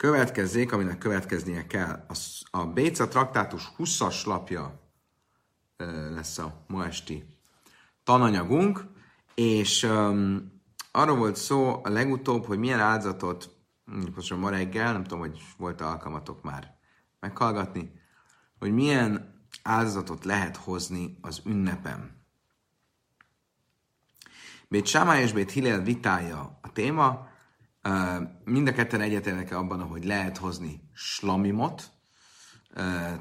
következzék, aminek következnie kell. A, a Béca traktátus 20-as lapja lesz a ma esti tananyagunk, és um, arról volt szó a legutóbb, hogy milyen áldozatot, most ma reggel, nem tudom, hogy volt alkalmatok már meghallgatni, hogy milyen áldozatot lehet hozni az ünnepen. Bét Sámály és Bét Hillel vitája a téma, mind a ketten egyetérnek abban, hogy lehet hozni slamimot,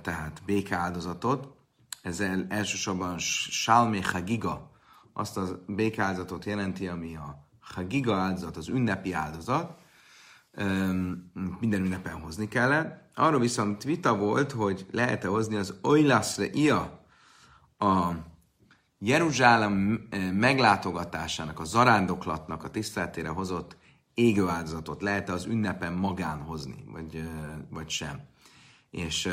tehát békáldozatot, ezzel elsősorban Salmi Hagiga, azt a békáldozatot jelenti, ami a Hagiga áldozat, az ünnepi áldozat, minden ünnepen hozni kellett. Arról viszont vita volt, hogy lehet-e hozni az Oilaszre ia, a Jeruzsálem meglátogatásának, a zarándoklatnak a tiszteletére hozott égő áldozatot lehet-e az ünnepen magán hozni, vagy, vagy sem. És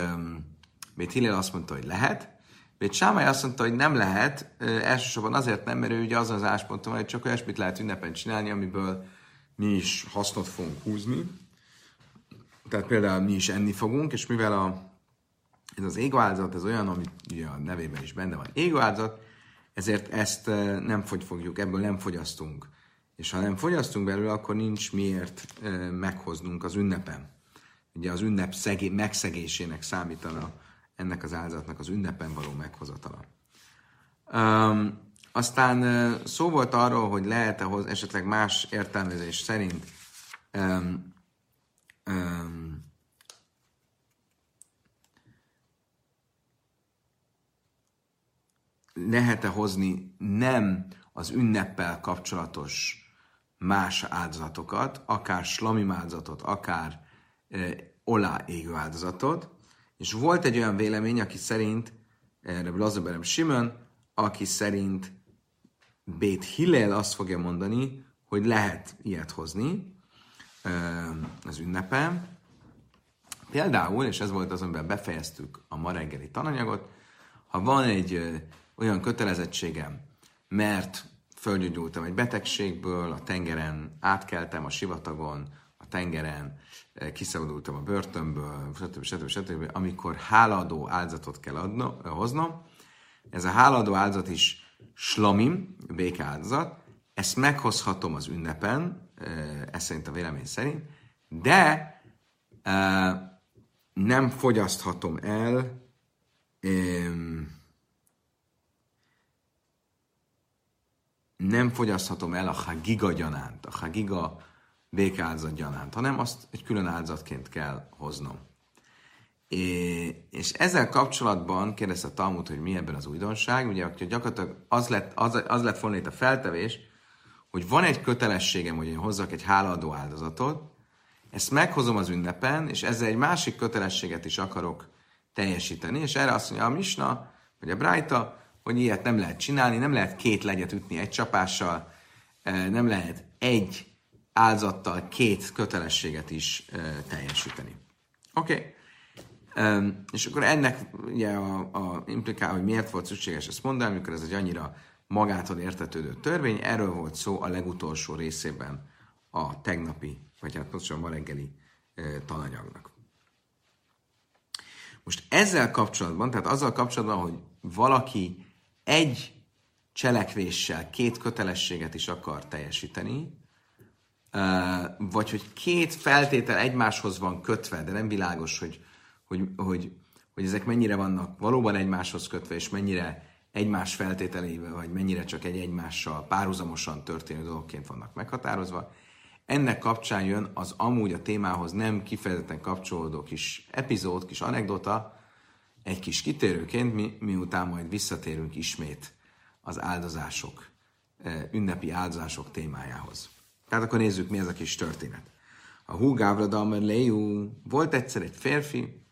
Bét Hillel azt mondta, hogy lehet, Bét Sámály azt mondta, hogy nem lehet, elsősorban azért nem, mert ő ugye az az áspontom, hogy csak olyasmit lehet ünnepen csinálni, amiből mi is hasznot fogunk húzni. Tehát például mi is enni fogunk, és mivel a, ez az égváldozat, ez olyan, ami ugye a nevében is benne van, égváldozat, ezért ezt nem fogy fogjuk, ebből nem fogyasztunk. És ha nem fogyasztunk belőle, akkor nincs miért meghoznunk az ünnepen. Ugye az ünnep szegé, megszegésének számítana ennek az áldozatnak az ünnepen való meghozatala. Um, aztán szó volt arról, hogy lehet-e hoz, esetleg más értelmezés szerint um, um, lehet-e hozni nem az ünneppel kapcsolatos más áldozatokat, akár slami áldozatot, akár e, olá égő áldozatot, és volt egy olyan vélemény, aki szerint, erre Blazaberem Simon, aki szerint Bét Hillel azt fogja mondani, hogy lehet ilyet hozni az ünnepen. Például, és ez volt az, amiben befejeztük a ma reggeli tananyagot, ha van egy olyan kötelezettségem, mert fölgyógyultam egy betegségből, a tengeren átkeltem a sivatagon, a tengeren, eh, kiszabadultam a börtönből, stb. stb. stb. Amikor háladó áldozatot kell adnom, hoznom, ez a háladó áldozat is slamim, béke áldozat, ezt meghozhatom az ünnepen, eh, ez szerint a vélemény szerint, de nem fogyaszthatom el nem fogyaszthatom el a hagiga gyanánt, a hagiga békáldozat gyanánt, hanem azt egy külön áldozatként kell hoznom. É, és ezzel kapcsolatban kérdezte a Talmud, hogy mi ebben az újdonság. Ugye gyakorlatilag az lett, az, az lett volna itt a feltevés, hogy van egy kötelességem, hogy én hozzak egy hálaadó áldozatot, ezt meghozom az ünnepen, és ezzel egy másik kötelességet is akarok teljesíteni, és erre azt mondja a Misna, vagy a Brájta, hogy ilyet nem lehet csinálni, nem lehet két legyet ütni egy csapással, nem lehet egy áldozattal két kötelességet is teljesíteni. Oké. Okay. És akkor ennek ugye a, a implikál, hogy miért volt szükséges ezt mondani, amikor ez egy annyira magától értetődő törvény, erről volt szó a legutolsó részében a tegnapi, vagy hát pontosan ma reggeli tananyagnak. Most ezzel kapcsolatban, tehát azzal kapcsolatban, hogy valaki egy cselekvéssel két kötelességet is akar teljesíteni, vagy hogy két feltétel egymáshoz van kötve, de nem világos, hogy, hogy, hogy, hogy ezek mennyire vannak valóban egymáshoz kötve, és mennyire egymás feltételével, vagy mennyire csak egy egymással párhuzamosan történő dolgokként vannak meghatározva. Ennek kapcsán jön az amúgy a témához nem kifejezetten kapcsolódó kis epizód, kis anekdota, egy kis kitérőként, mi, miután majd visszatérünk ismét az áldozások, e, ünnepi áldozások témájához. Tehát akkor nézzük, mi ez a kis történet. A Húgávra Damer Lejú volt egyszer egy férfi,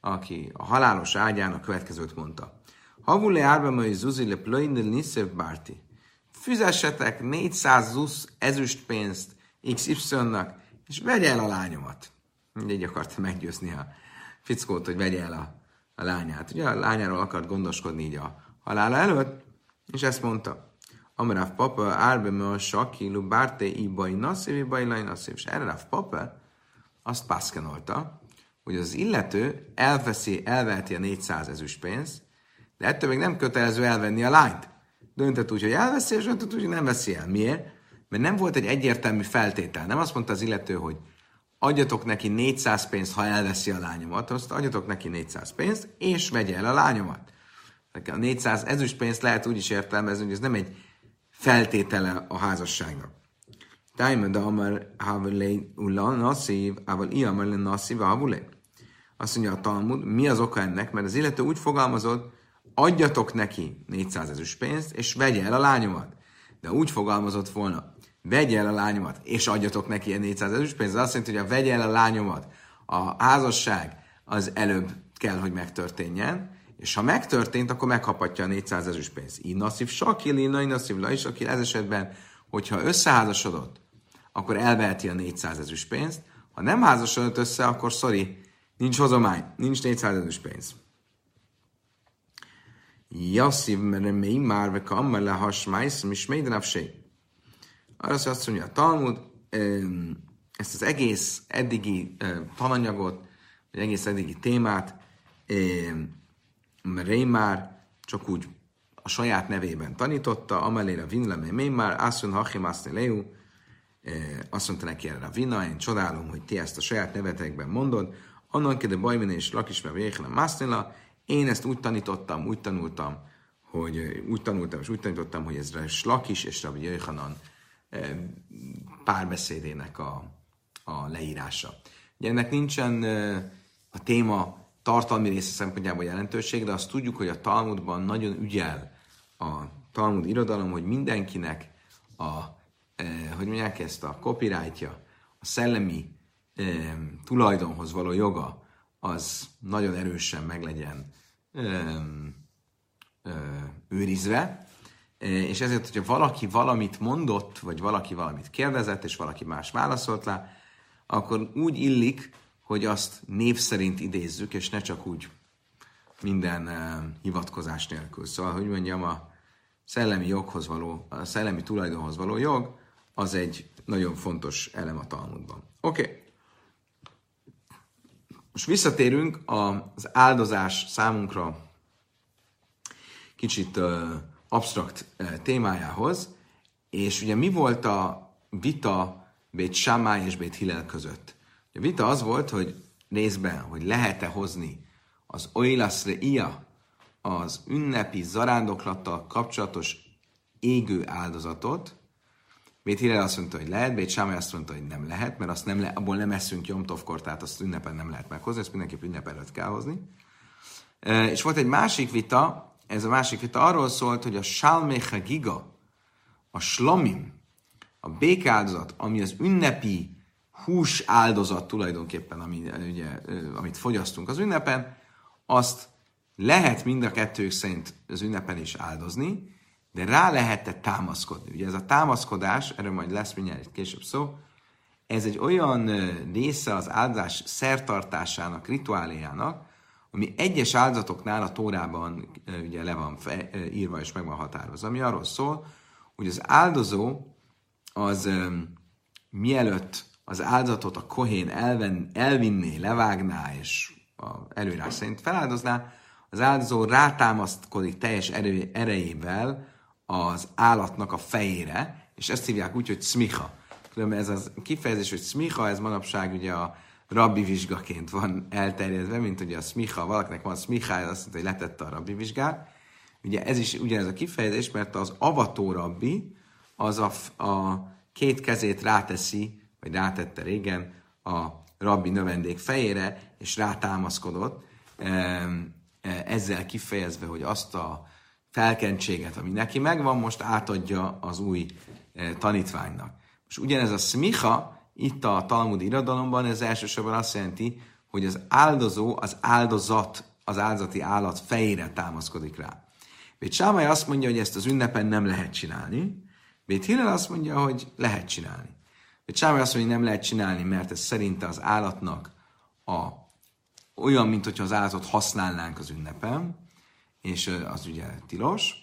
aki a halálos ágyán a következőt mondta. Havule árba mai zuzi le niszev bárti. Füzessetek 400 zusz ezüstpénzt XY-nak, és vegye el a lányomat. Mindegy akarta meggyőzni a fickót, hogy vegye el a a lányát. Ugye a lányáról akart gondoskodni így a halála előtt, és ezt mondta. Amráv papa árbe me a sakilu bárte ibai nasszív, ibai laj nasszív. És erre Ráv papa azt pászkenolta, hogy az illető elveszi, elveheti a 400 ezüstpénzt, de ettől még nem kötelező elvenni a lányt. Döntött úgy, hogy elveszi, és döntött úgy, hogy nem veszi el. Miért? Mert nem volt egy egyértelmű feltétel. Nem azt mondta az illető, hogy adjatok neki 400 pénzt, ha elveszi a lányomat, azt adjatok neki 400 pénzt, és vegye el a lányomat. A 400 ezüstpénzt lehet úgy is értelmezni, hogy ez nem egy feltétele a házasságnak. Tájma de amar havelé ulla nasszív, ával i amar le nasszív, havulé. Azt mondja a Talmud, mi az oka ennek? Mert az illető úgy fogalmazott, adjatok neki 400 ezüst pénzt, és vegye el a lányomat. De úgy fogalmazott volna, vegye el a lányomat, és adjatok neki a 400 ezüst pénzt, az azt jelenti, hogy a vegye el a lányomat, a házasság az előbb kell, hogy megtörténjen, és ha megtörtént, akkor megkaphatja a 400 ezüst pénzt. Innaszív sakil, innaszív la is, aki ez esetben, hogyha összeházasodott, akkor elveheti a 400 ezüst pénzt. Ha nem házasodott össze, akkor sorry, nincs hozomány, nincs 400 ezüst pénz. Jasszív, mert még már ve kammel le hasmájsz, és még napsé. Arra azt mondja a Talmud, ezt az egész eddigi tananyagot, vagy egész eddigi témát, már csak úgy a saját nevében tanította, amelére vinle már, asszun hachim leu, azt mondta neki erre a vina, én csodálom, hogy ti ezt a saját nevetekben mondod, annak de bajmin és lakisme véhelen másznila, én ezt úgy tanítottam, úgy tanultam, hogy úgy tanultam és úgy tanítottam, hogy ez Slakis és Rabbi Jöjhanan párbeszédének a, a leírása. Ugye ennek nincsen a téma tartalmi része szempontjából jelentőség, de azt tudjuk, hogy a Talmudban nagyon ügyel a Talmud irodalom, hogy mindenkinek a, eh, hogy mondják ezt, a copyrightja, a szellemi eh, tulajdonhoz való joga, az nagyon erősen meg legyen eh, eh, őrizve, eh, és ezért, hogyha valaki valamit mondott, vagy valaki valamit kérdezett, és valaki más válaszolt rá, akkor úgy illik, hogy azt név szerint idézzük, és ne csak úgy minden hivatkozás nélkül. Szóval, hogy mondjam, a szellemi joghoz való, a szellemi tulajdonhoz való jog, az egy nagyon fontos elem a Talmudban. Oké. Okay. Most visszatérünk az áldozás számunkra kicsit uh, absztrakt uh, témájához, és ugye mi volt a vita Bét Sámály és Bét Hillel között? A vita az volt, hogy részben, hogy lehet-e hozni az oilaszre ia, az ünnepi zarándoklattal kapcsolatos égő áldozatot. Bét Hillel azt mondta, hogy lehet, Bét Sámai azt mondta, hogy nem lehet, mert azt nem le, abból nem eszünk Jomtovkor, tehát azt ünnepen nem lehet meghozni, ezt mindenképp ünnep előtt kell hozni. E, és volt egy másik vita, ez a másik vita arról szólt, hogy a Salmecha Giga, a Slamim, a békáldozat, ami az ünnepi hús áldozat tulajdonképpen, ami, ugye, amit fogyasztunk az ünnepen, azt lehet mind a kettők szerint az ünnepen is áldozni, de rá lehet támaszkodni. Ugye ez a támaszkodás, erről majd lesz mindjárt később szó, ez egy olyan része az áldás szertartásának, rituáléjának, ami egyes áldozatoknál a Tórában ugye le van fe, írva és meg van határozva, ami arról szól, hogy az áldozó az mielőtt az áldozatot a kohén elven, elvinné, levágná, és a előírás szerint feláldozná, az áldozó rátámaszkodik teljes erő, erejével az állatnak a fejére, és ezt hívják úgy, hogy smicha. Különben ez a kifejezés, hogy smicha, ez manapság ugye a rabbi vizsgaként van elterjedve, mint ugye a smicha, valakinek van smicha, azt jelenti, hogy letette a rabbi vizsgát. Ugye ez is ugyanez a kifejezés, mert az avató rabbi az a, a két kezét ráteszi vagy rátette régen a rabbi növendék fejére, és rátámaszkodott, e, ezzel kifejezve, hogy azt a felkentséget, ami neki megvan, most átadja az új e, tanítványnak. És ugyanez a smicha, itt a Talmud irodalomban, ez elsősorban azt jelenti, hogy az áldozó, az áldozat, az áldozati állat fejére támaszkodik rá. Bét Sámai azt mondja, hogy ezt az ünnepen nem lehet csinálni, Bét Hillel azt mondja, hogy lehet csinálni. Egy Sámai azt mondja, hogy nem lehet csinálni, mert ez szerinte az állatnak a, olyan, mint hogyha az állatot használnánk az ünnepen, és az ugye tilos.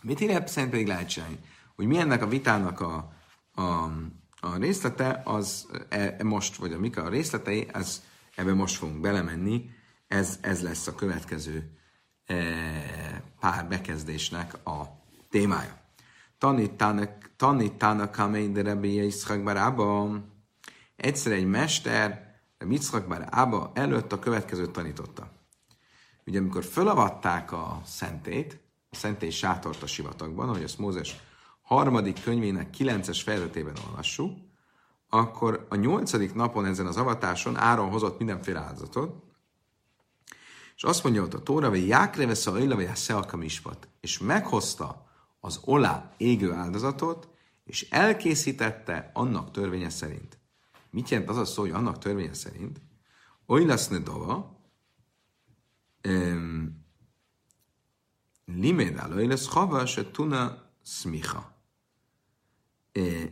Mit írja szerint pedig lehet csinálni? Hogy mi ennek a vitának a, a, a részlete az e, e most, vagy a mika a részletei, ez, ebbe most fogunk belemenni, ez, ez lesz a következő e, pár bekezdésnek a témája. Tanítának kamein de Rebbe Yitzchak Barába. Egyszer egy mester, Yitzchak Barába előtt a következőt tanította. Ugye amikor fölavatták a szentét, a szentély sátort a sivatagban, ahogy ezt Mózes harmadik könyvének kilences fejezetében olvassuk, akkor a nyolcadik napon ezen az avatáson Áron hozott mindenféle áldozatot, és azt mondja ott a Tóra, hogy Jákrevesz a Ilave Szeakamispat, és meghozta az olá égő áldozatot, és elkészítette annak törvénye szerint. Mit jelent az a szó, hogy annak törvénye szerint? Oilaszne dova, liméd lesz hava, tuna smicha.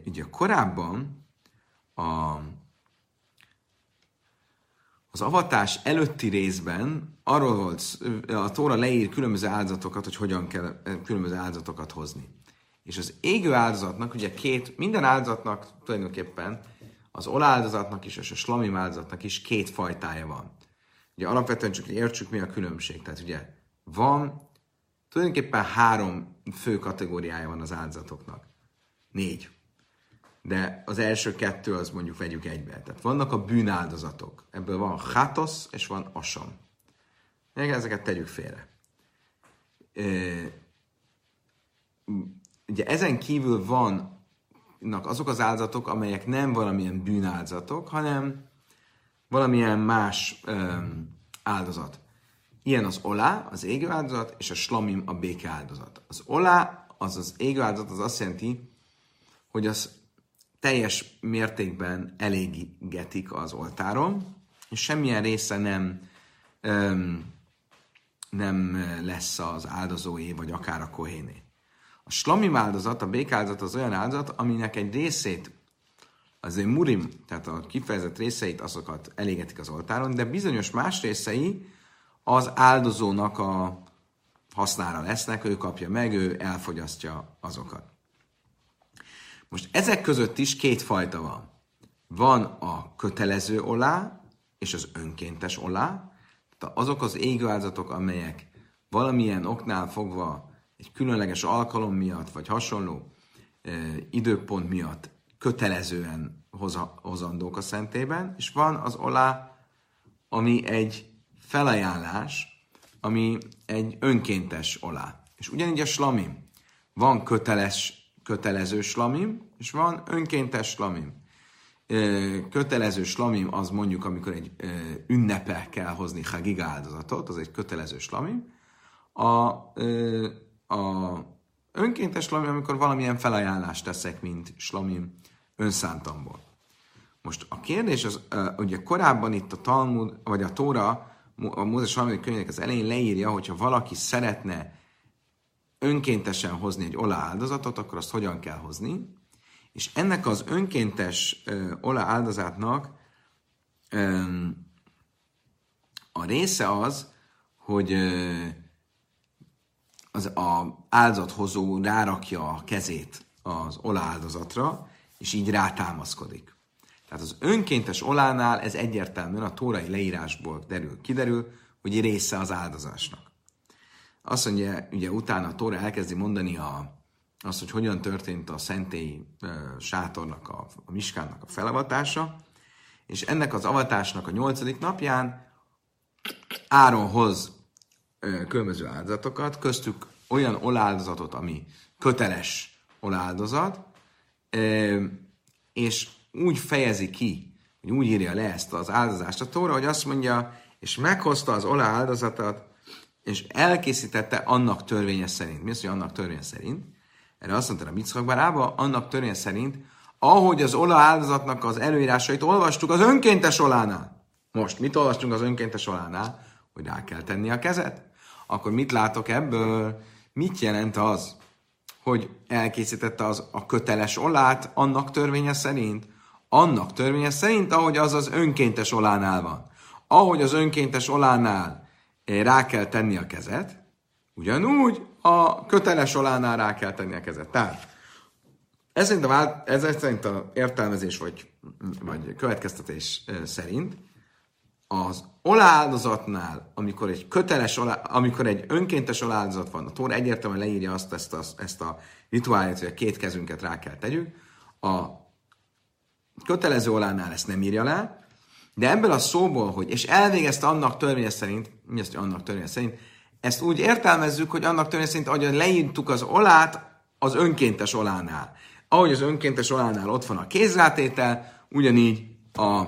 Ugye korábban a, az avatás előtti részben arról volt, a Tóra leír különböző áldozatokat, hogy hogyan kell különböző áldozatokat hozni. És az égő áldozatnak, ugye két, minden áldozatnak tulajdonképpen az oláldozatnak is, és a slamim áldozatnak is két fajtája van. Ugye alapvetően csak értsük, mi a különbség. Tehát ugye van, tulajdonképpen három fő kategóriája van az áldozatoknak. Négy. De az első kettő az mondjuk vegyük egybe. Tehát vannak a bűnáldozatok. Ebből van hátosz és van asam. Még ezeket tegyük félre. Ugye ezen kívül vannak azok az áldozatok, amelyek nem valamilyen bűnáldozatok, hanem valamilyen más áldozat. Ilyen az olá, az égő áldozat, és a slamim, a béke áldozat. Az olá, az az égő áldozat, az azt jelenti, hogy az teljes mértékben elégetik az oltáron, és semmilyen része nem, öm, nem lesz az áldozóé, vagy akár a kohéné. A slamim áldozat, a békáldozat az olyan áldozat, aminek egy részét, az egy murim, tehát a kifejezett részeit, azokat elégetik az oltáron, de bizonyos más részei az áldozónak a hasznára lesznek, ő kapja meg, ő elfogyasztja azokat. Most ezek között is két fajta van. Van a kötelező olá, és az önkéntes olá. Tehát azok az égőáldozatok, amelyek valamilyen oknál fogva egy különleges alkalom miatt, vagy hasonló e, időpont miatt kötelezően hoza, hozandók a szentében, és van az olá, ami egy felajánlás, ami egy önkéntes olá. És ugyanígy a slamim. Van köteles kötelező slamim, és van önkéntes slamim. Kötelező slamim az mondjuk, amikor egy ünnepe kell hozni hagiga áldozatot, az egy kötelező slamim. A, a önkéntes slamim, amikor valamilyen felajánlást teszek, mint slamim önszántamból. Most a kérdés az, ugye korábban itt a Talmud, vagy a Tóra, a Mózes harmadik könyvének az elején leírja, hogyha valaki szeretne önkéntesen hozni egy olá áldozatot, akkor azt hogyan kell hozni. És ennek az önkéntes olá áldozatnak a része az, hogy az a áldozathozó rárakja a kezét az olá áldozatra, és így rátámaszkodik. Tehát az önkéntes olánál ez egyértelműen a tórai leírásból derül, kiderül, hogy része az áldozásnak. Azt mondja, ugye utána a Tóra elkezdi mondani a, azt, hogy hogyan történt a szentély sátornak, a, a miskának a felavatása, és ennek az avatásnak a nyolcadik napján Áron hoz különböző áldozatokat, köztük olyan oláldozatot, ami köteles oláldozat, és úgy fejezi ki, hogy úgy írja le ezt az áldozást a Tóra, hogy azt mondja, és meghozta az olá áldozatot és elkészítette annak törvénye szerint. Mi az, hogy annak törvénye szerint? Erre azt mondta a Mitzchak Barába, annak törvénye szerint, ahogy az ola áldozatnak az előírásait olvastuk az önkéntes olánál. Most mit olvastunk az önkéntes olánál? Hogy rá kell tenni a kezet. Akkor mit látok ebből? Mit jelent az, hogy elkészítette az a köteles olát annak törvénye szerint? Annak törvénye szerint, ahogy az az önkéntes olánál van. Ahogy az önkéntes olánál rá kell tenni a kezet, ugyanúgy a köteles olánál rá kell tenni a kezet. Tehát Ez szerint a, vált, ez szerint a értelmezés vagy, vagy következtetés szerint az oláldozatnál, amikor egy köteles, olá, amikor egy önkéntes oláldozat van, a Tóra egyértelműen leírja azt, ezt a, ezt a rituálit, hogy a két kezünket rá kell tegyük, a kötelező olánál ezt nem írja le, de ebből a szóból, hogy és elvégezte annak törvénye szerint, mi azt, hogy annak törvénye szerint, ezt úgy értelmezzük, hogy annak törvénye szerint, ahogy leírtuk az olát az önkéntes olánál. Ahogy az önkéntes olánál ott van a kézrátétel, ugyanígy a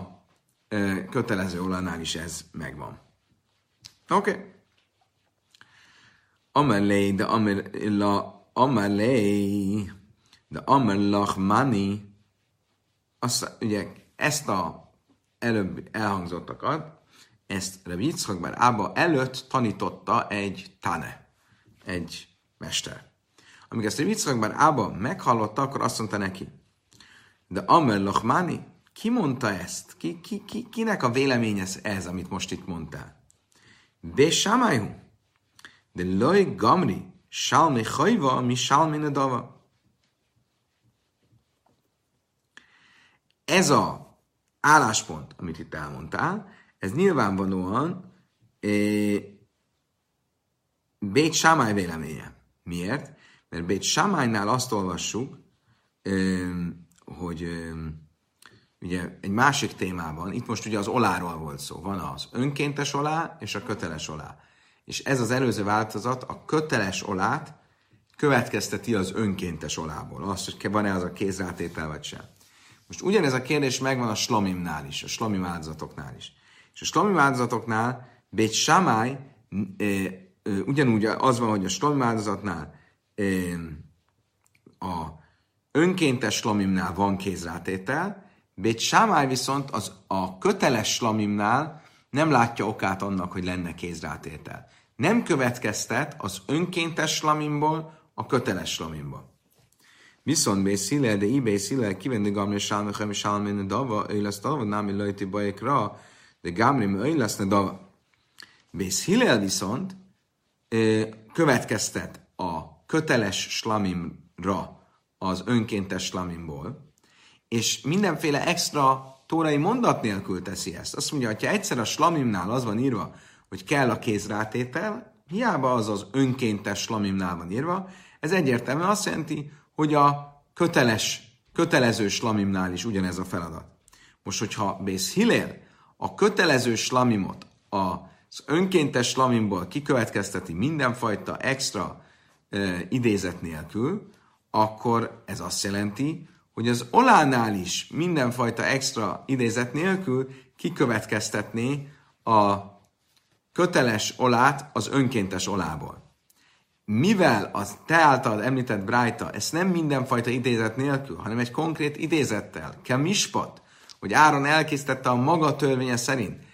e, kötelező olánál is ez megvan. Oké. Okay. Amelé, de amelé, de amelach mani, azt, ugye ezt a előbb elhangzottakat, ezt Rabbi Yitzchak bár Ába előtt tanította egy tane, egy mester. Amikor ezt Rabbi Yitzchak bár Ába meghallotta, akkor azt mondta neki, de Amel Lochmani, ki mondta ezt? Ki, ki, ki, kinek a vélemény ez, amit most itt mondtál? Be Samájú, de Loj Gamri, Salmi Chajva, mi Salmi Nedava. Ez a álláspont, amit itt elmondtál, ez nyilvánvalóan eh, Bét Sámály véleménye. Miért? Mert Bét Sámálynál azt olvassuk, eh, hogy eh, ugye egy másik témában, itt most ugye az oláról volt szó, van az önkéntes olá és a köteles olá. És ez az előző változat a köteles olát következteti az önkéntes olából. Azt, hogy van-e az a kézrátétel vagy sem. Most ugyanez a kérdés megvan a slamimnál is, a slamim áldozatoknál is. És a slamim áldozatoknál Bét Samály e, e, ugyanúgy az van, hogy a slamim áldozatnál e, a önkéntes slamimnál van kézrátétel, Bét Samály viszont az a köteles slamimnál nem látja okát annak, hogy lenne kézrátétel. Nem következtet az önkéntes slamimból a köteles slamimból. Viszont bé szile, de ibé szile, kivenni gamri sálmechem és sálmén dava, ő lesz dava, námi lajti bajekra, de gamri ő lesz dava. Bész Hillel viszont következtet a köteles slamimra az önkéntes slamimból, és mindenféle extra tórai mondat nélkül teszi ezt. Azt mondja, ha egyszer a slamimnál az van írva, hogy kell a kézrátétel, hiába az az önkéntes slamimnál van írva, ez egyértelműen azt jelenti, hogy a köteles, kötelező slamimnál is ugyanez a feladat. Most, hogyha Bész Hillel a kötelező slamimot az önkéntes slamimból kikövetkezteti mindenfajta extra e, idézet nélkül, akkor ez azt jelenti, hogy az olánál is mindenfajta extra idézet nélkül kikövetkeztetné a köteles olát az önkéntes olából mivel az te általad említett Brájta, ezt nem mindenfajta idézet nélkül, hanem egy konkrét idézettel, kell mispat, hogy Áron elkészítette a maga törvénye szerint,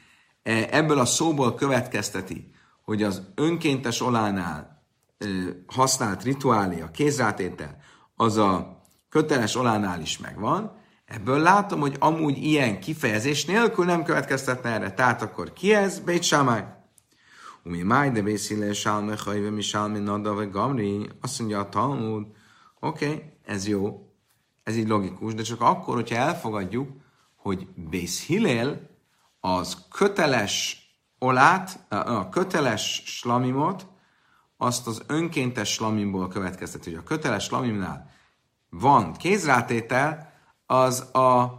e, ebből a szóból következteti, hogy az önkéntes olánál e, használt rituália, kézrátétel, az a köteles olánál is megvan, ebből látom, hogy amúgy ilyen kifejezés nélkül nem következtetne erre. Tehát akkor ki ez? Bét. Umi máj de vészile sálme hajve mi sálme nada vagy gamri, azt mondja a Talmud, oké, okay, ez jó, ez így logikus, de csak akkor, hogyha elfogadjuk, hogy Bész Hillel az köteles olát, a köteles slamimot, azt az önkéntes slamimból következtet, hogy a köteles slamimnál van kézrátétel, az a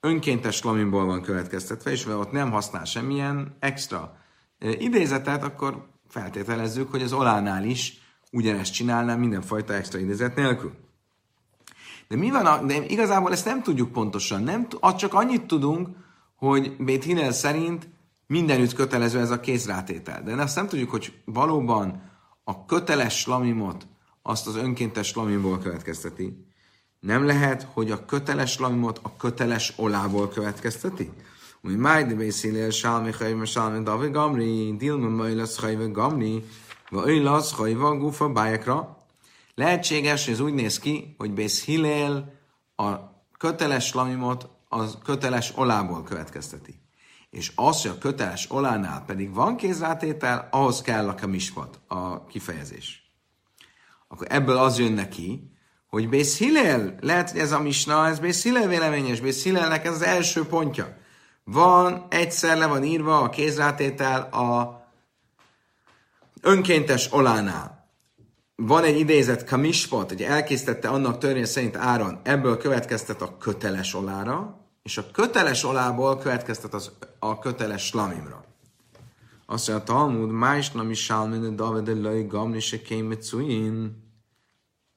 önkéntes slamimból van következtetve, és ott nem használ semmilyen extra idézetet, akkor feltételezzük, hogy az olánál is ugyanezt csinálná mindenfajta extra idézet nélkül. De mi van, a, de igazából ezt nem tudjuk pontosan, nem, csak annyit tudunk, hogy Bét Hillel szerint mindenütt kötelező ez a kézrátétel. De azt nem tudjuk, hogy valóban a köteles lamimot azt az önkéntes lamimból következteti. Nem lehet, hogy a köteles lamimot a köteles olából következteti? Mi máj de beszél sálmi chajva sálmi davi gamri, dilma majd lesz chajva gamri, va ő lesz chajva gufa bájakra. Lehetséges, hogy ez úgy néz ki, hogy Bész a köteles lamimot az köteles olából következteti. És az, hogy a köteles olánál pedig van kézrátétel, ahhoz kell a kamispat, a kifejezés. Akkor ebből az jön neki, hogy Bész Hillel, lehet, hogy ez a misna, ez Bész Hillel véleményes, Bész Hillelnek ez az első pontja. Van, egyszer le van írva a kézrátétel a önkéntes olánál. Van egy idézet kamispot, hogy elkészítette annak törvény szerint Áron, ebből következtet a köteles olára, és a köteles olából következtet az, a köteles slamimra. Azt mondja, a Talmud, májs nem is sálmin, David Elai Gamni se kém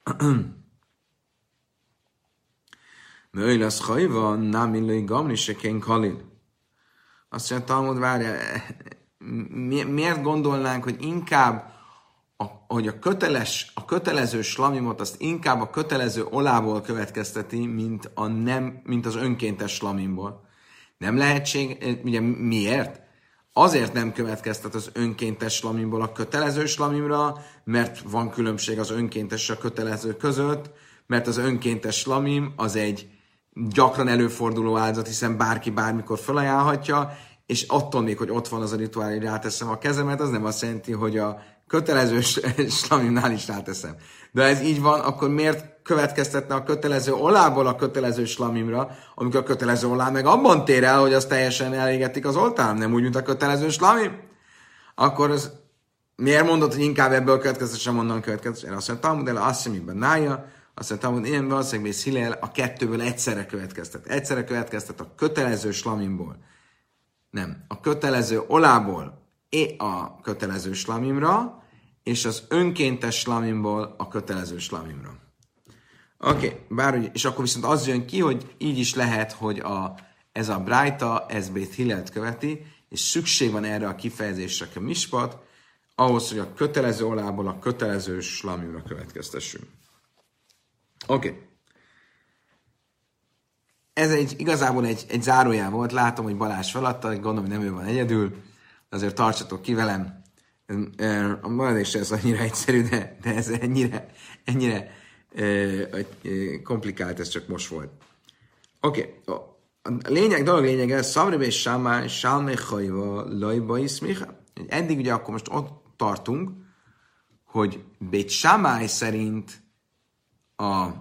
Möjj lesz hajva, nem illai Gamni se kén kalil. Azt mondja, Talmud, várja, mi, miért gondolnánk, hogy inkább a, hogy a, köteles, a kötelező slamimot azt inkább a kötelező olából következteti, mint, a nem, mint az önkéntes slamimból. Nem lehetség, ugye miért? Azért nem következtet az önkéntes slamimból a kötelező slamimra, mert van különbség az önkéntes és a kötelező között, mert az önkéntes slamim az egy gyakran előforduló áldozat, hiszen bárki bármikor felajánlhatja, és attól még, hogy ott van az a rituál, hogy ráteszem a kezemet, az nem azt jelenti, hogy a kötelező slamimnál is ráteszem. De ez így van, akkor miért következtetne a kötelező olából a kötelező slamimra, amikor a kötelező olá meg abban tér el, hogy az teljesen elégetik az oltár, nem úgy, mint a kötelező slamim? Akkor az miért mondod, hogy inkább ebből következtessen, onnan következtessen? Azt mondja, Talmud el azt sem nája, azt mondja, Talmud, én valószínűleg Hillel a kettőből egyszerre következtet. Egyszerre következtet a kötelező slamimból. Nem, a kötelező olából a kötelező slamimra, és az önkéntes slamimból a kötelező slamimra. Oké, okay, bár, és akkor viszont az jön ki, hogy így is lehet, hogy a, ez a Brájta, ez Bét Hillelt követi, és szükség van erre a kifejezésre a mispat, ahhoz, hogy a kötelező olából a kötelező slamimra következtessünk. Oké. Okay. Ez egy, igazából egy, egy zárójá volt, látom, hogy Balázs feladta, gondolom, hogy nem ő van egyedül, azért tartsatok ki velem. A maradés ez annyira egyszerű, de, de ez ennyire, ennyire komplikált, ez csak most volt. Oké, okay. a lényeg, dolog lényege, Szavribe és Sámá, Sálmé Hajva, Lajba Iszmicha. Eddig ugye akkor most ott tartunk, hogy Bét Sámály szerint a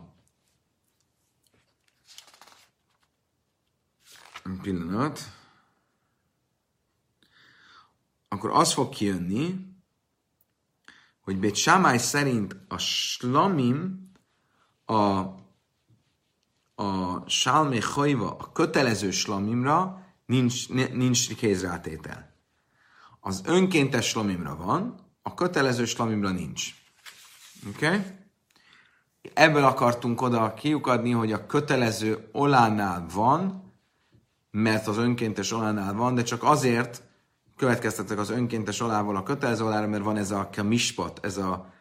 pillanat, akkor az fog kijönni, hogy Bét Sámály szerint a slamim a, a Salmé Hajva, a kötelező slamimra nincs, nincs kézrátétel. Az önkéntes slamimra van, a kötelező slamimra nincs. Oké? Okay? Ebből akartunk oda kiukadni, hogy a kötelező olánál van, mert az önkéntes olánál van, de csak azért következtetek az önkéntes olával a kötelező olára, mert van ez a mispat, ez a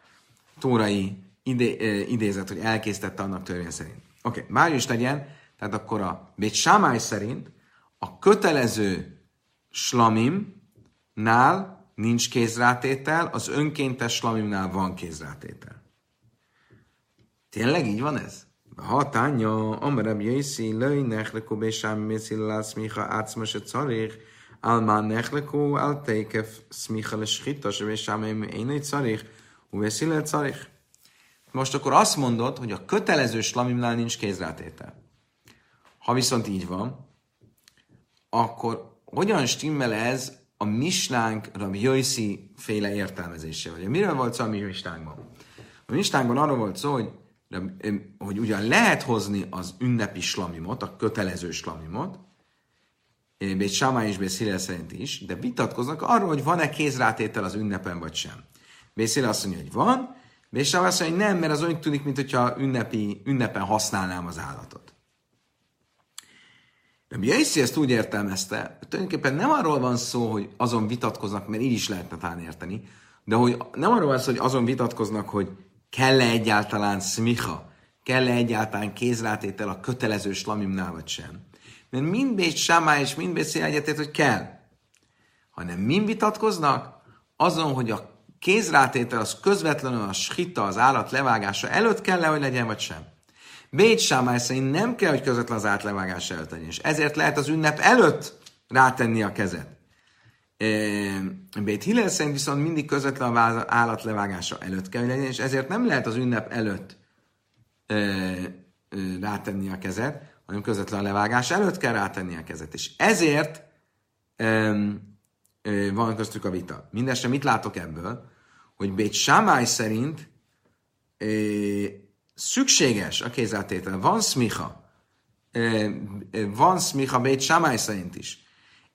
tórai idé, idézet, hogy elkészítette annak törvény szerint. Oké, okay, már is legyen, tehát akkor a Bét Sámály szerint a kötelező slamimnál nincs kézrátétel, az önkéntes slamimnál van kézrátétel. Tényleg így van ez? Ha tánya, amarab jöjszi, löj nechlekó bésám mészillál szmicha átszma se carich, álmán nechlekó, áltékef szmicha le schita, se bésám én egy carich, uveszillel carich. Most akkor azt mondod, hogy a kötelező slamimnál nincs kézrátétel. Ha viszont így van, akkor hogyan stimmel ez a misnánk Rabbi Jöjszi féle értelmezése? Vagy miről volt szó a mi misnánkban? A misnánkban arról volt szó, hogy, hogy ugyan lehet hozni az ünnepi slamimot, a kötelező slamimot, Bét Samá és Bét Szile szerint is, de vitatkoznak arról, hogy van-e kézrátétel az ünnepen, vagy sem. Bét Szile azt mondja, hogy van, és azt mondja, hogy nem, mert az úgy tűnik, mintha ünnepi, ünnepen használnám az állatot. De Jaiszi ezt úgy értelmezte, hogy tulajdonképpen nem arról van szó, hogy azon vitatkoznak, mert így is lehetne talán érteni, de hogy nem arról van szó, hogy azon vitatkoznak, hogy kell-e egyáltalán szmicha, kell-e egyáltalán kézrátétel a kötelező slamimnál, vagy sem. Mert mind Bét Sámá és mind Bét egyetért, hogy kell. Hanem mind vitatkoznak azon, hogy a kézrátétel az közvetlenül a schita, az állat levágása előtt kell -e, hogy legyen, vagy sem. Bét Sámály szerint nem kell, hogy közvetlen az állat levágása előtt legyen, és ezért lehet az ünnep előtt rátenni a kezet. Bét Hillel szerint viszont mindig közvetlen az állat levágása előtt kell, legyen, és ezért nem lehet az ünnep előtt ö, rátenni a kezet, hanem közvetlen a levágás előtt kell rátenni a kezet. És ezért ö, ö, van köztük a vita. Mindenesetre mit látok ebből? Hogy Bét Sámály szerint szükséges a kézáltétel. Van szmiha. Van szmiha Bét Sámály szerint is.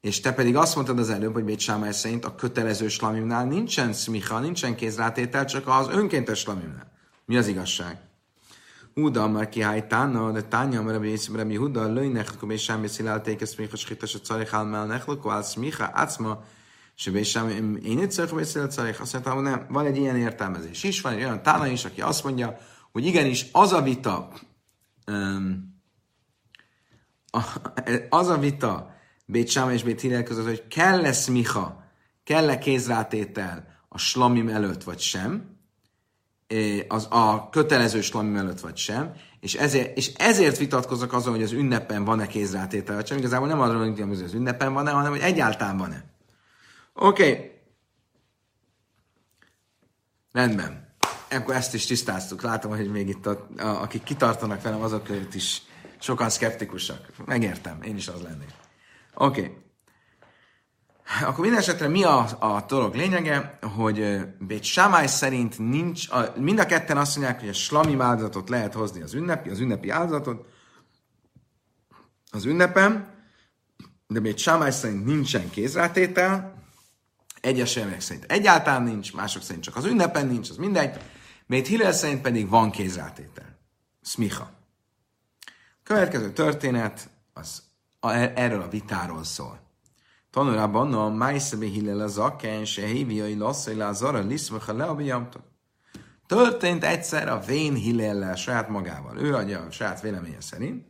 És te pedig azt mondtad az előbb, hogy Bét Sámály szerint a kötelező slamimnál nincsen szmiha, nincsen kézrátétel, csak az önkéntes slamimnál. Mi az igazság? Huda, már kihájtána, de tánya, mert Rabbi Yitzim, Rabbi Huda, lőj nechlukum, és sem szilálték a szmicha, schita, a carich áll mell nechlukum, áll szmicha, ácma, és sem, én itt szörök, hogy szilál carich, azt mondtam, nem, van egy ilyen értelmezés is, van egy olyan tána is, aki azt mondja, hogy igenis az a vita, um, az a vita, Bét Sáma és Bét Hillel között, hogy kell-e szmiha, kell-e kézrátétel a slamim előtt, vagy sem, az a kötelező slamim előtt, vagy sem, és ezért, és ezért vitatkozok azon, hogy az ünnepen van-e kézrátétel, vagy sem. Igazából nem arról, hogy az ünnepen van-e, hanem hogy egyáltalán van-e. Oké. Okay. Rendben. Akkor ezt is tisztáztuk. Látom, hogy még itt, a, a, akik kitartanak velem, azok között is sokan szkeptikusak. Megértem, én is az lennék. Oké. Okay. Akkor minden esetre mi a, a dolog lényege, hogy Bét Sámály szerint nincs, a, mind a ketten azt mondják, hogy a slami áldozatot lehet hozni az ünnepi, az ünnepi áldozatot az ünnepem, de Bét Sámály szerint nincsen kézrátétel, egyes emberek szerint egyáltalán nincs, mások szerint csak az ünnepen nincs, az mindegy. Bét Hillel szerint pedig van kézrátétel. Smicha. Következő történet, az erről a vitáról szól. Tanulában a Májszebe Hillel a Zaken, se Héviai Lasszai Lázara, Liszmecha Leabijamta. Történt egyszer a Vén Hillellel saját magával. Ő adja a saját véleménye szerint.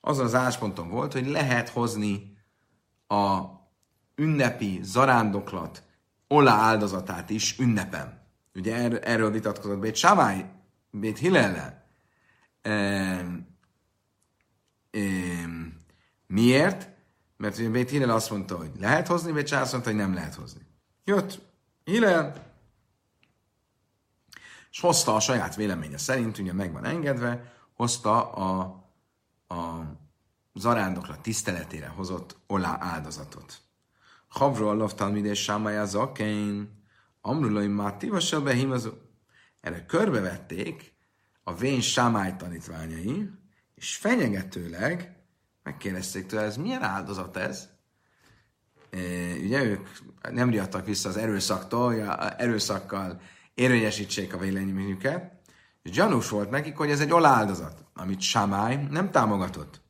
Azon az ásponton volt, hogy lehet hozni a ünnepi zarándoklat olá áldozatát is ünnepen. Ugye er, erről vitatkozott Bét Samály, Bét Hillellel. Ehm, ehm, Miért? Mert ugye Bét Hillel azt mondta, hogy lehet hozni, Bét azt mondta, hogy nem lehet hozni. Jött Hillel, és hozta a saját véleménye szerint, ugye meg van engedve, hozta a, a zarándoklat tiszteletére hozott olá áldozatot. Havro alav talmidés sámája zakén, amrulai mátiva se behimazó. Erre körbevették a vén sámály tanítványai, és fenyegetőleg Megkérdezték tőle, ez milyen áldozat ez? E, ugye ők nem riadtak vissza az erőszaktól, hogy erőszakkal érvényesítsék a véleményüket, és gyanús volt nekik, hogy ez egy oláldozat, amit Samály nem támogatott.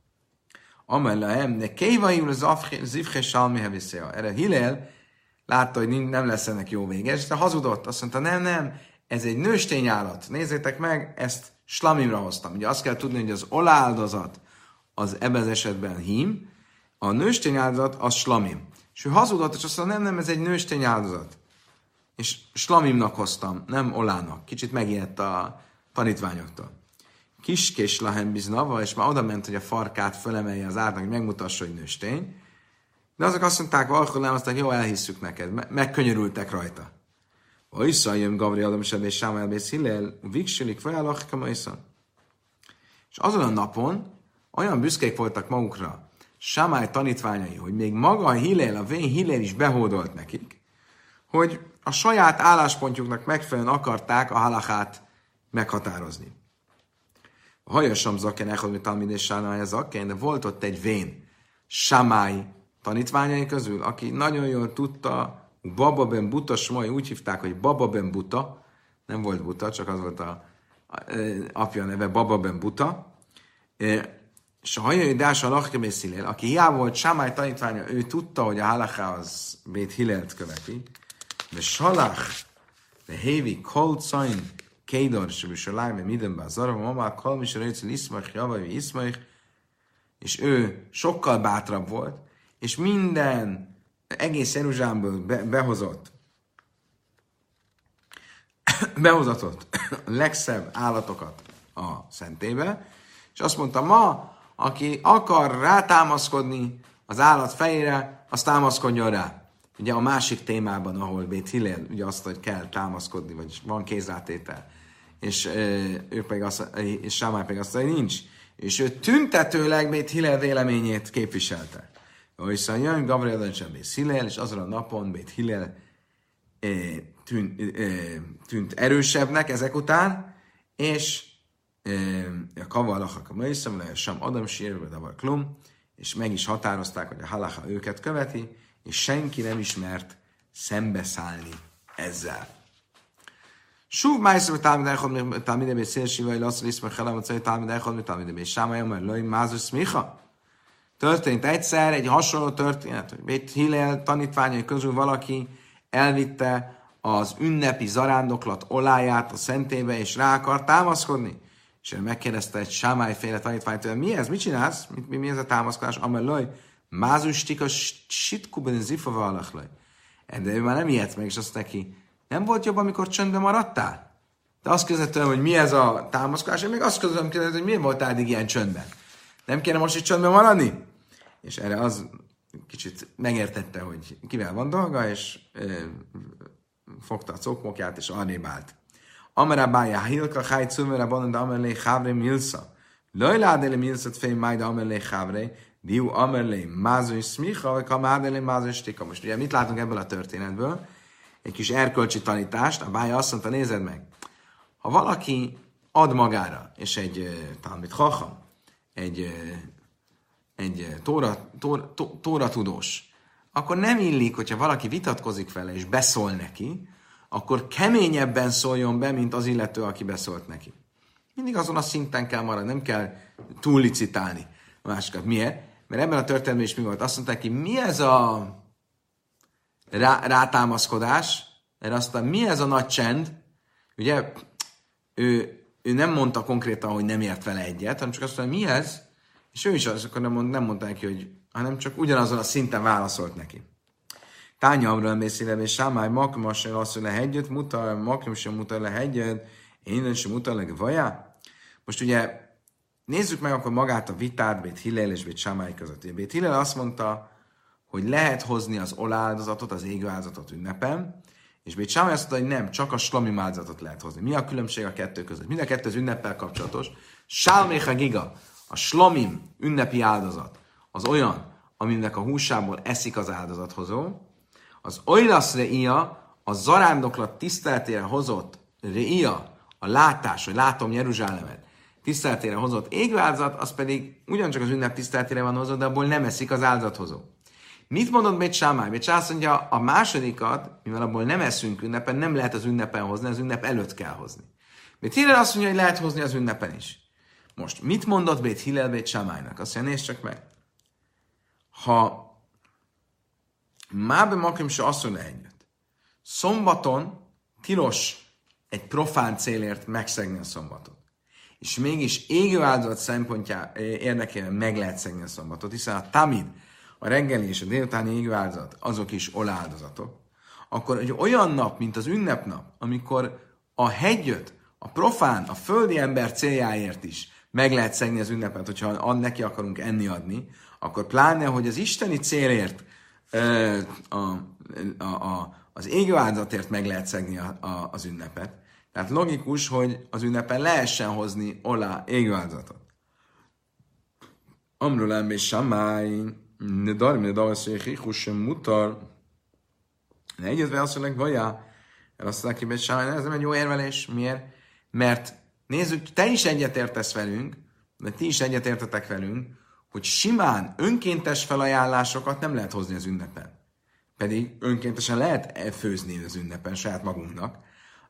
Amellehem, ne kévaim zivche salmi heviszea. Erre Hillel látta, hogy nem lesz ennek jó vége, és hazudott. Azt mondta, nem, nem, ez egy nőstény állat. Nézzétek meg, ezt slamimra hoztam. Ugye azt kell tudni, hogy az oláldozat az ebben az esetben hím, a nőstény áldozat az slamim. És ő hazudott, és azt mondta, nem, nem, ez egy nőstény áldozat. És slamimnak hoztam, nem olának. Kicsit megijedt a tanítványoktól. Kiskés lahem biznava, és már oda ment, hogy a farkát fölemelje az árnak, hogy megmutassa, hogy nőstény. De azok azt mondták, valahol nem, aztán jó, elhisszük neked. Me- megkönyörültek rajta. Oiszajem Gabriel Adamsed és Sámuel Bész Hillel, Viksilik Vajalach És azon a napon olyan büszkék voltak magukra Samály tanítványai, hogy még maga a Hillel, a vén Hillel is behódolt nekik, hogy a saját álláspontjuknak megfelelően akarták a halachát meghatározni. A hajasam zaken echod, mit talmid zaken, de volt ott egy vén Samály tanítványai közül, aki nagyon jól tudta, Baba ben Buta, Smaj úgy hívták, hogy Baba ben Buta, nem volt Buta, csak az volt a, a, a apja neve Baba ben Buta, és a hajai Dás a Lachkebé Szilel, aki hiába volt Sámály tanítványa, ő tudta, hogy a halaká az Bét Hillelt követi, de Salach, de Hévi, Kol Cain, Kédor, mindenben az arra, mamá, Kol Misra, Récel, Iszmach, Javai, Iszmach, és ő sokkal bátrabb volt, és minden egész Jeruzsámből be, behozott, behozatott a legszebb állatokat a szentébe, és azt mondta, ma aki akar rátámaszkodni az állat fejére, az támaszkodjon rá. Ugye a másik témában, ahol Bét Hillel, ugye azt, hogy kell támaszkodni, vagy van kézrátétel, és ők pedig azt, és Sámály pedig azt hogy nincs. És ő tüntetőleg Bét Hillel véleményét képviselte. Szóval jön Gabriel Döncsön Bét Hillel, és azon a napon Bét Hillel tűnt, tűnt erősebbnek ezek után, és a kavalachak a maiszem, sem Adam sírve, de klum, és meg is határozták, hogy a halacha őket követi, és senki nem ismert szembeszállni ezzel. Súv májszor talmid ebé szélsiva, hogy lasszol iszmer helem, hogy talmid ebé sámája, mert lőj mázus smicha. Történt egyszer egy hasonló történet, hogy Bét Hillel tanítványai közül valaki elvitte az ünnepi zarándoklat oláját a szentébe, és rá akar támaszkodni. És ő megkérdezte egy sámály féle tanítványt, hogy mi ez, mit csinálsz? Mi, mi, mi ez a támaszkodás? Amelőj, mázustik a sitkuben zifa alachlaj. De ő már nem ilyet meg, és azt neki, nem volt jobb, amikor csöndben maradtál? De azt között hogy mi ez a támaszkodás, én még azt közöttem, hogy miért voltál eddig ilyen csöndben? Nem kéne most itt csöndben maradni? És erre az kicsit megértette, hogy kivel van dolga, és ö, fogta a cokmokját, és arrébb állt. Amara bája, hilka cháj cumera banan, de amelé chávré milsza. Lajládele milszat fej majd amelé chávré, diú amelé mázó smicha, vagy kamádele mázó stika. Most ugye mit látunk ebből a történetből? Egy kis erkölcsi tanítást, a bája azt mondta, nézed meg, ha valaki ad magára, és egy talmit hacham, egy, egy tóra, tóra, tóra tudós, akkor nem illik, hogyha valaki vitatkozik vele és beszól neki, akkor keményebben szóljon be, mint az illető, aki beszólt neki. Mindig azon a szinten kell maradni, nem kell túllicitálni a másikat. Miért? Mert ebben a történetben is mi volt? Azt mondták ki, mi ez a rá, rátámaszkodás? Mert aztán mi ez a nagy csend? Ugye ő, ő nem mondta konkrétan, hogy nem ért vele egyet, hanem csak azt mondta, mi ez? És ő is az, akkor nem, mond, nem mondta neki, hogy hanem csak ugyanazon a szinten válaszolt neki. Tánya Amra beszélem, és Sámály Makma se lasszul le hegyet, mutar, Makma sem mutar le hegyet, én sem mutar le vajá. Most ugye nézzük meg akkor magát a vitát Bét Hillel és Bét Sámály között. Bét Hillel azt mondta, hogy lehet hozni az oláldozatot, az égő áldozatot ünnepen, és Bét Sámály azt mondta, hogy nem, csak a slomi áldozatot lehet hozni. Mi a különbség a kettő között? Mind a kettő az ünneppel kapcsolatos. Sálméha giga, a slomim ünnepi áldozat, az olyan, aminek a húsából eszik az áldozathozó, az oilasz reia, a zarándoklat tiszteletére hozott reia, a látás, hogy látom Jeruzsálemet, tiszteletére hozott égváldozat, az pedig ugyancsak az ünnep tiszteletére van hozott, de abból nem eszik az áldozathozó. Mit mondott Bét Sámály? Bét azt mondja, a másodikat, mivel abból nem eszünk ünnepen, nem lehet az ünnepen hozni, az ünnep előtt kell hozni. Bét Hillel azt mondja, hogy lehet hozni az ünnepen is. Most, mit mondott Bét Hillel Bét Sámálynak? Azt mondja, nézd csak meg ha Mábe Makim se asszony egyet. Szombaton tilos egy profán célért megszegni a szombatot. És mégis égő áldozat szempontja érdekében meg lehet szegni a szombatot, hiszen a tamid, a reggeli és a délutáni égő áldozat, azok is oláldozatok. Akkor egy olyan nap, mint az ünnepnap, amikor a hegyöt, a profán, a földi ember céljáért is meg lehet szegni az ünnepet, hogyha neki akarunk enni adni, akkor pláne, hogy az isteni célért, a, a, a, az égő áldozatért meg lehet szegni a, a, az ünnepet. Tehát logikus, hogy az ünnepen lehessen hozni olá égő áldozatot. Amról nem és samály, ne darmi, ne davaszék, sem mutar. Ne egyetve azt mondják, vajá, azt mondják, hogy samály, ez nem egy jó érvelés. Miért? Mert nézzük, te is egyetértesz velünk, de ti is egyetértetek velünk, hogy simán önkéntes felajánlásokat nem lehet hozni az ünnepen. Pedig önkéntesen lehet főzni az ünnepen saját magunknak,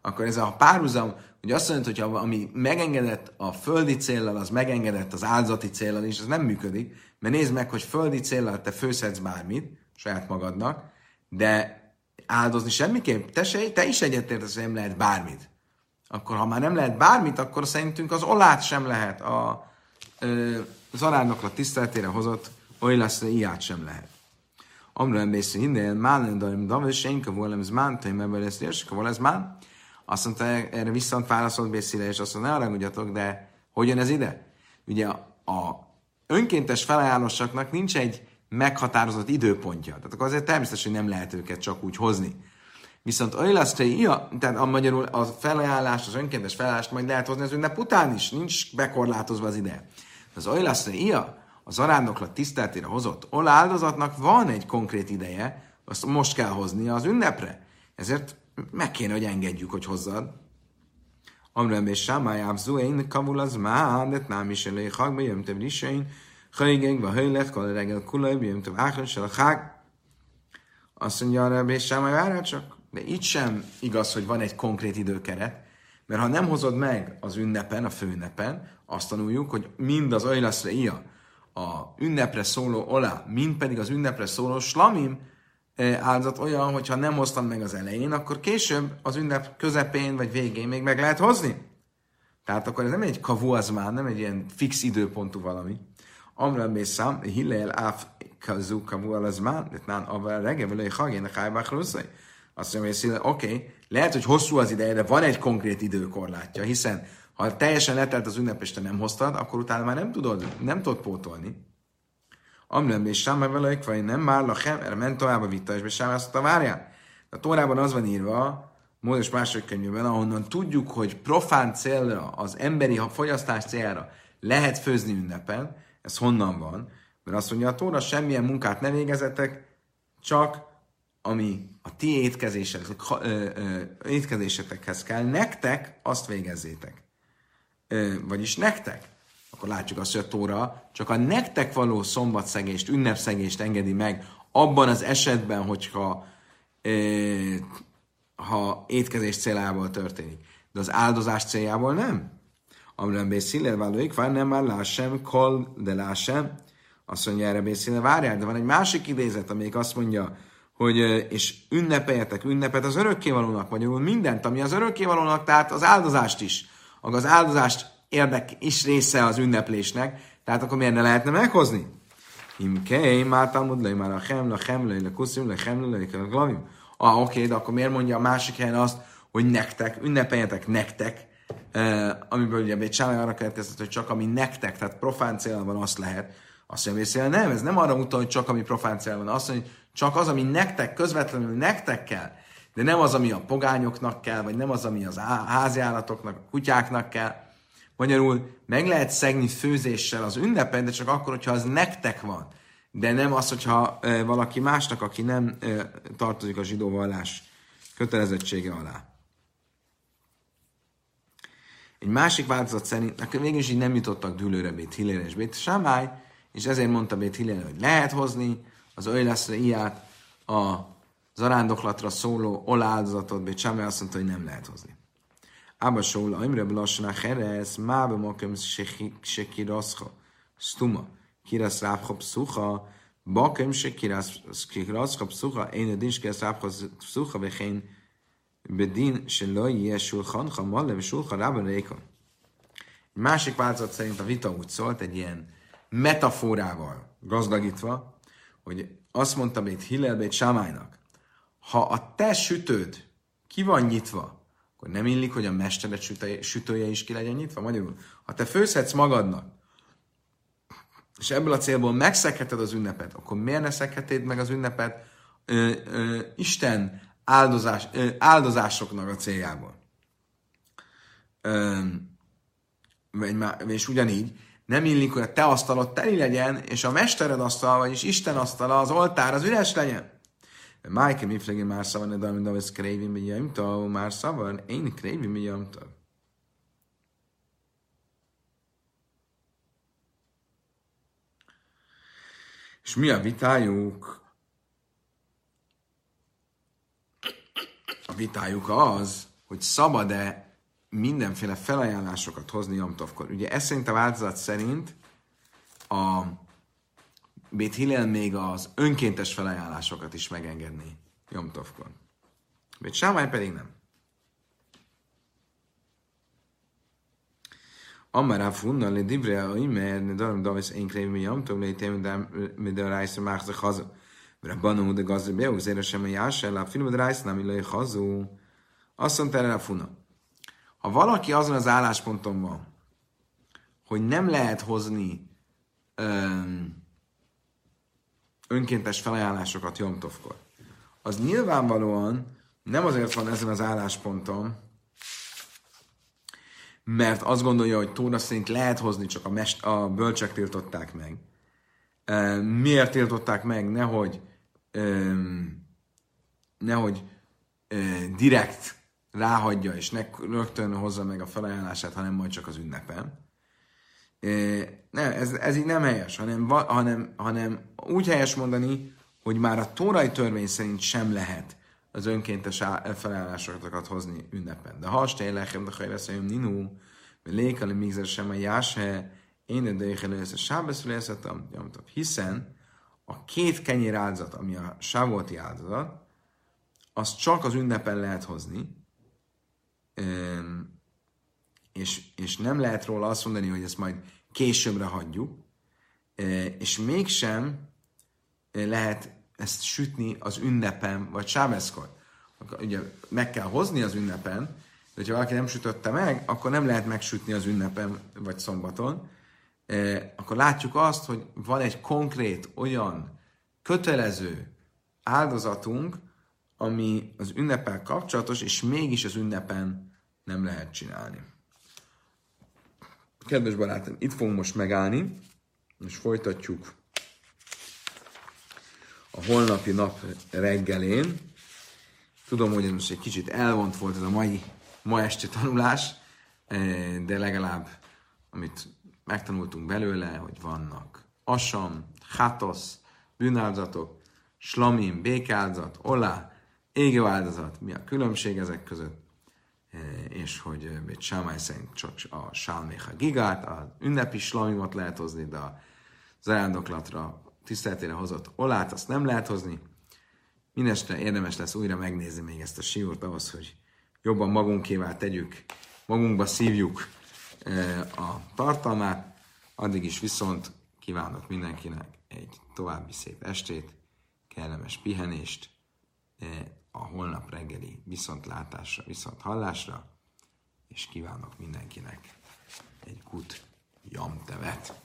akkor ez a párhuzam, hogy azt jelenti, hogy ami megengedett a földi céllal, az megengedett az áldozati céllal is, az nem működik, mert nézd meg, hogy földi céllal te főszedsz bármit saját magadnak, de áldozni semmiképp, te, se, te is egyetértesz, hogy nem lehet bármit. Akkor ha már nem lehet bármit, akkor szerintünk az olát sem lehet, a, ö, zarándoklat tiszteletére hozott oly lesz, hogy ilyát sem lehet. Amra emlékszik innen, mánen daim davel, senka volem zmán, te ebben lesz érsek, volem zmán. Azt mondta, erre viszont válaszolt Bészire, és azt mondta, ne haragudjatok, de hogyan ez ide? Ugye a önkéntes felajánlósaknak nincs egy meghatározott időpontja. Tehát akkor azért természetesen nem lehet őket csak úgy hozni. Viszont Öjlasztre, ja, tehát a magyarul a felajánlás, az önkéntes felajánlást majd lehet hozni az ünnep után is, nincs bekorlátozva az ide. Az Öjlasztre, ja, az arándoklat tiszteltére hozott olá áldozatnak van egy konkrét ideje, azt most kell hozni az ünnepre. Ezért meg kéne, hogy engedjük, hogy hozzad. Amrem és Sámály én kavul az már, de nem is elég hagba, jöjjön több lisein, hajgeng, vagy hajlech, kal reggel kulaj, jöjjön több ákos, a hág. Azt mondja a és Sámály, várjál csak, de itt sem igaz, hogy van egy konkrét időkeret, mert ha nem hozod meg az ünnepen, a főünnepen, azt tanuljuk, hogy mind az ajlaszra ia, a ünnepre szóló olá, mind pedig az ünnepre szóló slamim áldozat olyan, hogyha nem hoztam meg az elején, akkor később az ünnep közepén vagy végén még meg lehet hozni. Tehát akkor ez nem egy kavu az már, nem egy ilyen fix időpontú valami. Amra Bészám, Hillel Áf Kazu kavu az már, de nán a reggel, hogy hagén a hájbák azt mondja, hogy oké, okay, lehet, hogy hosszú az ideje, de van egy konkrét időkorlátja, hiszen ha teljesen letelt az ünnep, és te nem hoztad, akkor utána már nem tudod, nem tudod pótolni. Amlem és Sáma velejk, vagy nem már lachem, erre ment tovább a vita, és Sáma azt mondta. A Tórában az van írva, Mózes második könyvben, ahonnan tudjuk, hogy profán célra, az emberi fogyasztás célra lehet főzni ünnepen, ez honnan van? Mert azt mondja, a Tóra semmilyen munkát ne végezetek, csak ami a ti étkezésetek, étkezésetekhez kell, nektek azt végezzétek. Vagyis nektek. Akkor látjuk azt, hogy a Tóra csak a nektek való szombatszegést, ünnepszegést engedi meg abban az esetben, hogyha ha étkezés céljából történik. De az áldozás céljából nem. Amrem beszél, válóik, vár nem már lássem, kol, de lássem. Azt mondja erre beszél, várjál, de van egy másik idézet, amelyik azt mondja, hogy és ünnepeljetek ünnepet az örökkévalónak, magyarul mindent, ami az örökkévalónak, tehát az áldozást is. Az áldozást érdek is része az ünneplésnek, tehát akkor miért ne lehetne meghozni? Imkei, már Talmud le, már a hem, le, hem, kuszim, le, hem, le, le, glavim. Ah, oké, de akkor miért mondja a másik helyen azt, hogy nektek, ünnepeljetek nektek, eh, amiből ugye egy arra következett, hogy csak ami nektek, tehát profán cél van, azt lehet. Azt mondja, nem, ez nem arra mutat, hogy csak ami profán cél van, azt mondja, hogy csak az, ami nektek, közvetlenül nektek kell, de nem az, ami a pogányoknak kell, vagy nem az, ami az háziállatoknak, a kutyáknak kell. Magyarul meg lehet szegni főzéssel az ünnepet, de csak akkor, hogyha az nektek van. De nem az, hogyha valaki másnak, aki nem tartozik a zsidó vallás kötelezettsége alá. Egy másik változat szerint, végül is így nem jutottak dűlőre Bét Hillel és Bét Samály, és ezért mondta Bét Hillel, hogy lehet hozni, az Öjleszre ilyát, a zarándoklatra szóló oláldozatot, Bét Sámely azt mondta, hogy nem lehet hozni. Ába Sóla, Imre Blassana Heres, Mábe Mokem Sekiraszha, Stuma, Kirasz Rábha Pszucha, Bakem Sekiraszha Pszucha, Én a Dinskesz Rábha Pszucha, Vechén Bedin se Jie Sulchancha, Malle, ve Sulcha Rába Réka. Egy másik változat szerint a vita úgy szólt, egy ilyen metaforával gazdagítva, hogy azt mondta Bét Hillel Bét Sámálynak, ha a te sütőd ki van nyitva, akkor nem illik, hogy a mestered sütője is ki legyen nyitva. Magyarul, ha te főzhetsz magadnak, és ebből a célból megszekheted az ünnepet, akkor miért ne szekheted meg az ünnepet ö, ö, Isten áldozás, ö, áldozásoknak a céljából? Ö, és ugyanígy, nem illik, hogy a te asztalod teli legyen, és a mestered asztal, vagyis Isten asztala, az oltár az üres legyen. Májke mi flegi már szavan, de amit az krévi mi jömta, már szavan, én krévi mi jömta. És mi a vitájuk? A vitájuk az, hogy szabad-e mindenféle felajánlásokat hozni Jomtovkor. Ugye ez szerint a változat szerint a Bét Hillel még az önkéntes felajánlásokat is megengedni Jomtovkor. Bét Sámály pedig nem. Amara funna le divre a imer, ne daram davis én mi Jomtov, le mi de rájsz mákza haza. Rabbanó de gazda beú, zére sem a jásel, a film de rájsz nem illai hazú. Azt mondta erre a funa. Ha valaki azon az állásponton van, hogy nem lehet hozni öm, önkéntes felajánlásokat Jomtovkor, az nyilvánvalóan nem azért van ezen az állásponton, mert azt gondolja, hogy Tóra szerint lehet hozni, csak a, mest- a bölcsek tiltották meg. Miért tiltották meg? Nehogy, nehogy direkt ráhagyja, és ne rögtön hozza meg a felajánlását, hanem majd csak az ünnepen. Nem, ez, ez így nem helyes, hanem, hanem, hanem úgy helyes mondani, hogy már a tórai törvény szerint sem lehet az önkéntes felállásokat hozni ünnepen. De ha stél lechem, de ha lesz ninu, lékali migzer sem a jáse, én de lesz a sábesz hiszen a két kenyér áldozat, ami a sávolti áldozat, az csak az ünnepen lehet hozni, és, és nem lehet róla azt mondani, hogy ezt majd későbbre hagyjuk, és mégsem lehet ezt sütni az ünnepen, vagy sábeszkor. Ugye meg kell hozni az ünnepen, de hogyha valaki nem sütötte meg, akkor nem lehet megsütni az ünnepen, vagy szombaton. Akkor látjuk azt, hogy van egy konkrét, olyan kötelező áldozatunk, ami az ünnepel kapcsolatos, és mégis az ünnepen nem lehet csinálni. Kedves barátom, itt fogunk most megállni, és folytatjuk a holnapi nap reggelén. Tudom, hogy most egy kicsit elvont volt ez a mai, ma este tanulás, eh, de legalább amit megtanultunk belőle, hogy vannak asam, hátosz, bűnáldozatok, slamim, békáldozat, olá, égő áldozat, mi a különbség ezek között, és hogy egy eh, Sámály szerint csak a Sálméha gigát, az ünnepi slamimot lehet hozni, de a zarándoklatra tiszteletére hozott olát, azt nem lehet hozni. Mindestre érdemes lesz újra megnézni még ezt a siót ahhoz, hogy jobban magunkévá tegyük, magunkba szívjuk eh, a tartalmát. Addig is viszont kívánok mindenkinek egy további szép estét, kellemes pihenést, a holnap reggeli viszontlátásra, viszont hallásra, és kívánok mindenkinek egy kut jamtevet.